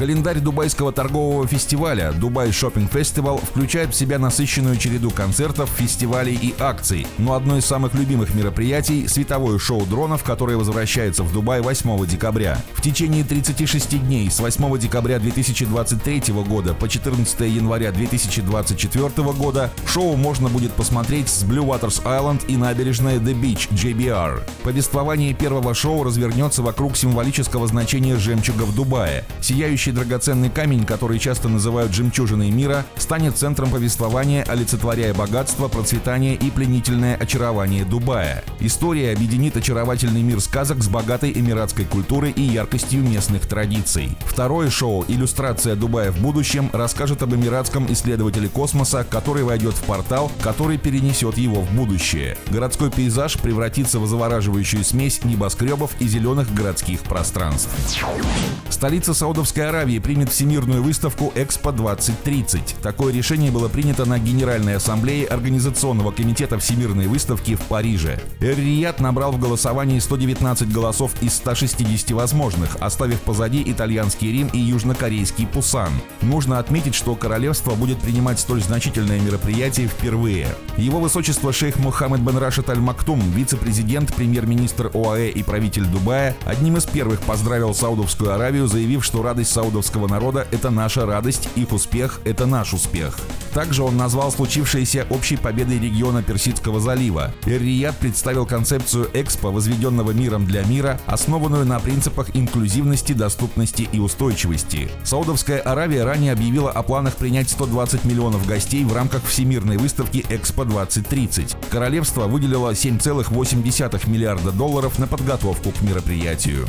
Календарь Дубайского торгового фестиваля «Dubai Shopping Festival» включает в себя насыщенную череду концертов, фестивалей и акций. Но одно из самых любимых мероприятий – световое шоу дронов, которое возвращается в Дубай 8 декабря. В течение 36 дней с 8 декабря 2023 года по 14 января 2024 года шоу можно будет посмотреть с Blue Waters Island и набережной The Beach JBR. Повествование первого шоу развернется вокруг символического значения жемчуга в Дубае. Сияющий Следующий драгоценный камень, который часто называют жемчужиной мира, станет центром повествования, олицетворяя богатство, процветание и пленительное очарование Дубая. История объединит очаровательный мир сказок с богатой эмиратской культурой и яркостью местных традиций. Второе шоу «Иллюстрация Дубая в будущем» расскажет об эмиратском исследователе космоса, который войдет в портал, который перенесет его в будущее. Городской пейзаж превратится в завораживающую смесь небоскребов и зеленых городских пространств. Столица Саудовской Аравии Аравии примет всемирную выставку Экспо 2030. Такое решение было принято на Генеральной Ассамблее Организационного комитета Всемирной выставки в Париже. Эр-Рияд набрал в голосовании 119 голосов из 160 возможных, оставив позади итальянский Рим и южнокорейский Пусан. Нужно отметить, что королевство будет принимать столь значительное мероприятие впервые. Его высочество шейх Мухаммед бен Рашид Аль Мактум, вице-президент, премьер-министр ОАЭ и правитель Дубая, одним из первых поздравил Саудовскую Аравию, заявив, что радость Саудовской саудовского народа – это наша радость, их успех – это наш успех. Также он назвал случившееся общей победой региона Персидского залива. Эр-Рияд представил концепцию Экспо, возведенного миром для мира, основанную на принципах инклюзивности, доступности и устойчивости. Саудовская Аравия ранее объявила о планах принять 120 миллионов гостей в рамках Всемирной выставки Экспо 2030. Королевство выделило 7,8 миллиарда долларов на подготовку к мероприятию.